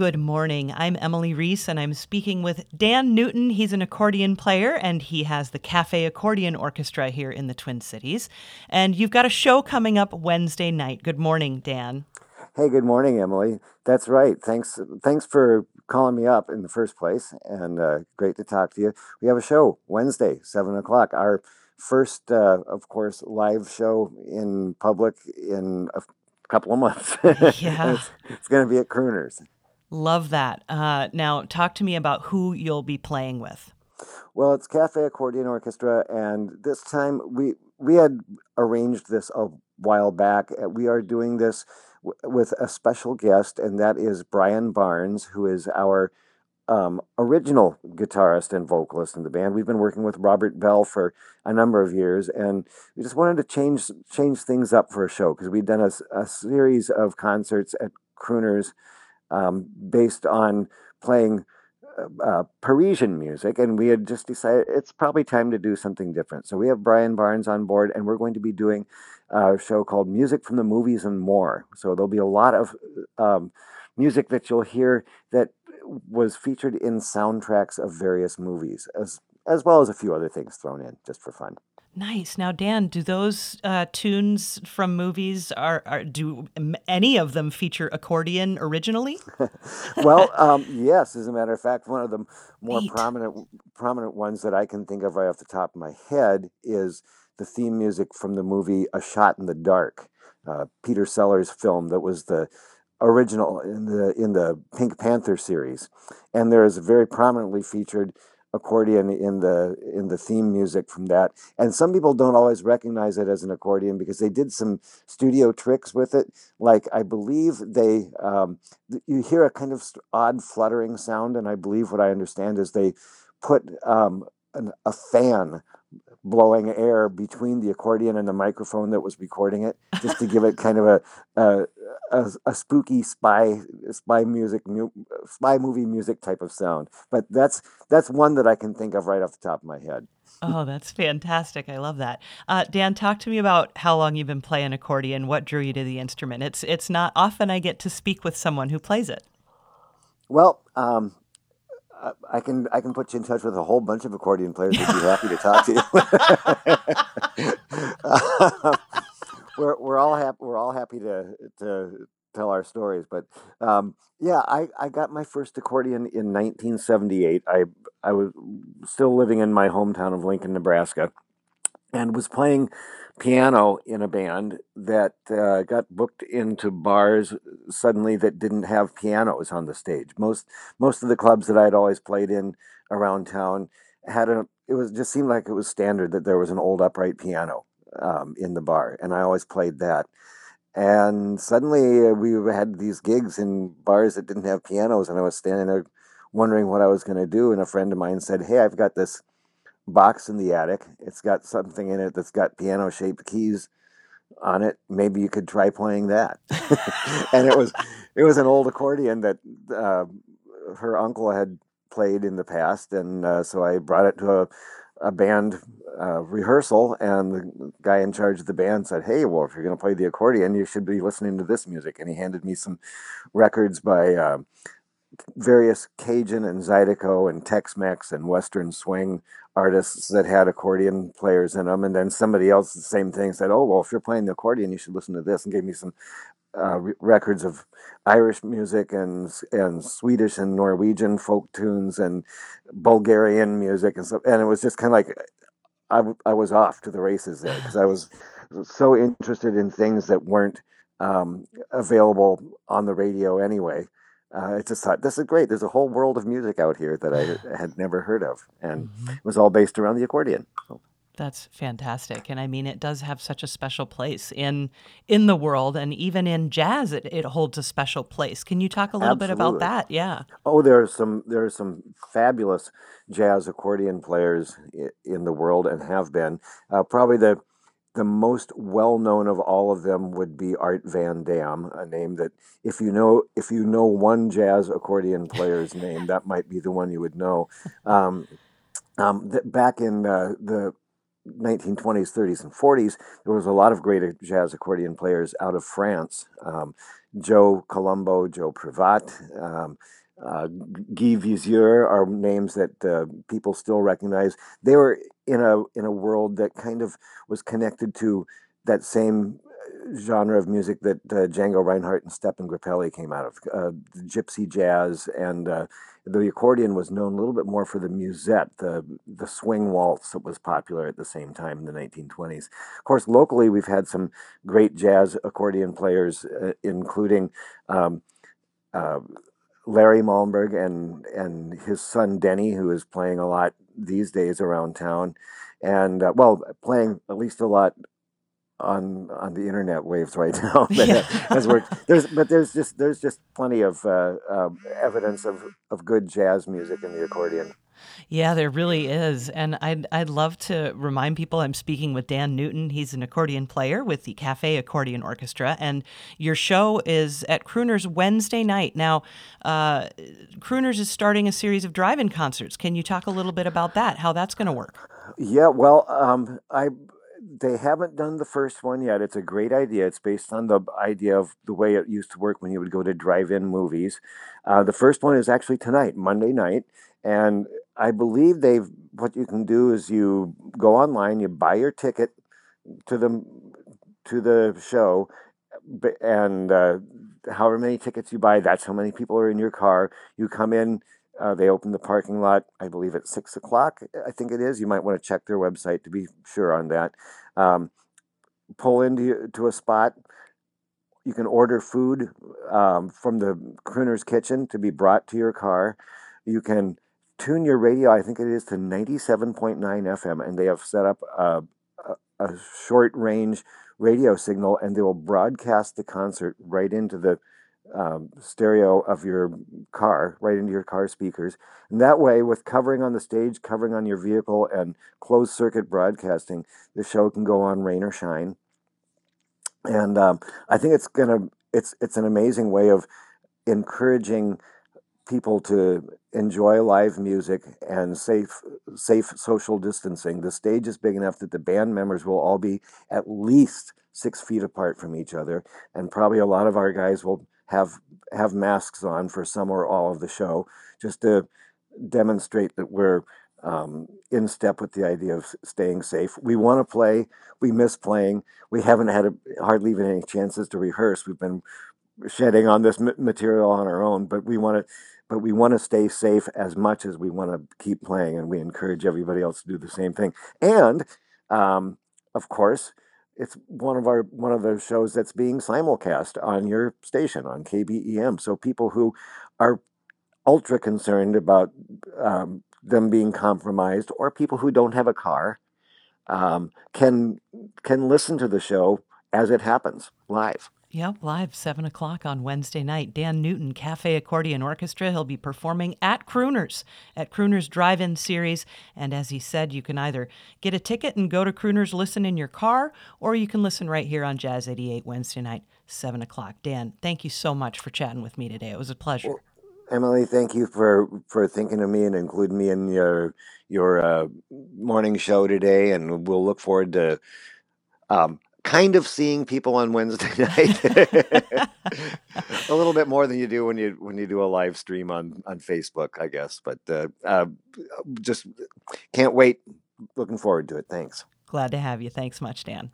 Good morning. I'm Emily Reese, and I'm speaking with Dan Newton. He's an accordion player, and he has the Cafe Accordion Orchestra here in the Twin Cities. And you've got a show coming up Wednesday night. Good morning, Dan. Hey, good morning, Emily. That's right. Thanks, thanks for calling me up in the first place, and uh, great to talk to you. We have a show Wednesday, seven o'clock. Our first, uh, of course, live show in public in a couple of months. Yeah. it's, it's going to be at Crooners. Love that. Uh, now, talk to me about who you'll be playing with. Well, it's Cafe Accordion Orchestra, and this time we we had arranged this a while back. Uh, We are doing this w- with a special guest, and that is Brian Barnes, who is our um, original guitarist and vocalist in the band. We've been working with Robert Bell for a number of years, and we just wanted to change change things up for a show because we'd done a series of concerts at Crooners um, based on playing uh, uh, Parisian music, and we had just decided it's probably time to do something different. So we have Brian Barnes on board, and we're going to be doing a show called Music from the Movies and More. So there'll be a lot of um, music that you'll hear that was featured in soundtracks of various movies, as as well as a few other things thrown in just for fun. Nice. Now, Dan, do those uh, tunes from movies are, are do any of them feature accordion originally? well, um, yes. As a matter of fact, one of the more Neat. prominent prominent ones that I can think of right off the top of my head is the theme music from the movie A Shot in the Dark, uh, Peter Sellers' film that was the original in the in the Pink Panther series, and there is a very prominently featured accordion in the in the theme music from that. And some people don't always recognize it as an accordion because they did some studio tricks with it. Like i believe they um, you hear a kind of odd fluttering sound and i believe what i understand is they put um, an, a fan blowing air between the accordion and the microphone that was recording it just to give it kind of a a, a, a spooky spy spy music mu- spy movie music type of sound but that's that's one that i can think of right off the top of my head Oh, that's fantastic. I love that. Uh, Dan, talk to me about how long you've been playing accordion. What drew you to the instrument? It's it's not often I get to speak with someone who plays it. well um, I- can I can put you in touch with a whole bunch of accordion players who'd be happy to talk to you. we're we're all happy we're all happy to to tell our stories, but um, yeah, I, I got my first accordion in 1978. I I was still living in my hometown of Lincoln, Nebraska, and was playing piano in a band that uh, got booked into bars suddenly that didn't have pianos on the stage. Most most of the clubs that I'd always played in around town had a. It was just seemed like it was standard that there was an old upright piano um, in the bar, and I always played that. And suddenly uh, we had these gigs in bars that didn't have pianos, and I was standing there wondering what I was going to do. And a friend of mine said, "Hey, I've got this box in the attic. It's got something in it that's got piano shaped keys on it. Maybe you could try playing that." and it was it was an old accordion that uh, her uncle had played in the past, and uh, so I brought it to a a band uh, rehearsal, and the guy in charge of the band said, "Hey, well, if you're going to play the accordion, you should be listening to this music." And he handed me some records by uh, various Cajun and Zydeco and Tex-Mex and Western swing artists that had accordion players in them. And then somebody else, the same thing, said, "Oh, well, if you're playing the accordion, you should listen to this," and gave me some uh, re- records of Irish music and and Swedish and Norwegian folk tunes and Bulgarian music and stuff. And it was just kind of like I, I was off to the races there because I was so interested in things that weren't um, available on the radio anyway. Uh, I just thought this is great. There's a whole world of music out here that I had never heard of, and Mhm. it was all based around the accordion. So, That's fantastic, and I mean, it does have such a special place in in the world, and even in jazz, it, it holds a special place. Can you talk a little bit about that? Yeah. oh, there are some there are some fabulous jazz accordion players in the world and have been. Uh, probably the the most well known of all of them would be Art Van Damme, a name that if you know if you know one jazz accordion player's name, that might be the one you would know. Um, um, th- back in uh, the 1920s, 30s, and 40s, there was a lot of great jazz accordion players out of France. Um, Joe Colombo, Jo Privat, um, uh, Guy Viseur are names that uh, people still recognize. They were in a in a world that kind of was connected to that same genre of music that uh, Django Reinhardt and Stephane Grappelli came out of, uh, gypsy jazz, and uh, the accordion was known a little bit more for the musette, the the swing waltz that was popular at the same time in the 1920s. Of course, locally we've had some great jazz accordion players, uh, including. Um, uh, Larry Malmberg and and his son Denny, who is playing a lot these days around town, and uh, well, playing at least a lot on on the internet waves right now. yeah. as we're, there's but there's just there's just plenty of uh, uh, evidence of of good jazz music in the accordion. Yeah, there really is. And I'd, I'd love to remind people I'm speaking with Dan Newton. He's an accordion player with the Cafe Accordion Orchestra. And your show is at Crooners Wednesday night. Now, uh, Crooners is starting a series of drive in concerts. Can you talk a little bit about that, how that's going to work? Yeah, well, um, I they haven't done the first one yet. It's a great idea. It's based on the idea of the way it used to work when you would go to drive-in movies. Uh, the first one is actually tonight, Monday night, and I believe they've. What you can do is you go online, you buy your ticket to the to the show, and uh, however many tickets you buy, that's how many people are in your car. You come in uh, they open the parking lot, I believe, at six o'clock. I think it is. You might want to check their website to be sure on that. Um, pull into to a spot. You can order food um, from the crooner's kitchen to be brought to your car. You can tune your radio. I think it is to ninety-seven point nine FM, and they have set up a, a, a short range radio signal, and they will broadcast the concert right into the um, stereo of your car right into your car speakers. And that way, with covering on the stage, covering on your vehicle, and closed circuit broadcasting, the show can go on rain or shine. And um, I think it's gonna it's it's an amazing way of encouraging people to enjoy live music and safe safe social distancing. The stage is big enough that the band members will all be at least six feet apart from each other, and probably a lot of our guys will have have masks on for some or all of the show, just to demonstrate that we're um, in step with the idea of staying safe. We want to play. We miss playing. We haven't had a, hardly even any chances to rehearse. We've been shedding on this material on our own, but we want to. But we want to stay safe as much as we want to keep playing, and we encourage everybody else to do the same thing. And um, of course, it's one of our one of the shows that's being simulcast on your station on KBEM. So people who are ultra concerned about um, them being compromised, or people who don't have a car, um, can can listen to the show as it happens live. Yep, live 7 o'clock on Wednesday night. Dan Newton, Cafe Accordion Orchestra. He'll be performing at Crooners, at Crooners Drive In Series. And as he said, you can either get a ticket and go to Crooners, listen in your car, or you can listen right here on Jazz 88 Wednesday night, 7 o'clock. Dan, thank you so much for chatting with me today. It was a pleasure. Well, Emily, thank you for, for thinking of me and including me in your, your uh, morning show today. And we'll look forward to. Um, kind of seeing people on Wednesday night a little bit more than you do when you when you do a live stream on on Facebook, I guess. But uh, uh, just can't wait. Looking forward to it. Thanks. Glad to have you. Thanks much, Dan.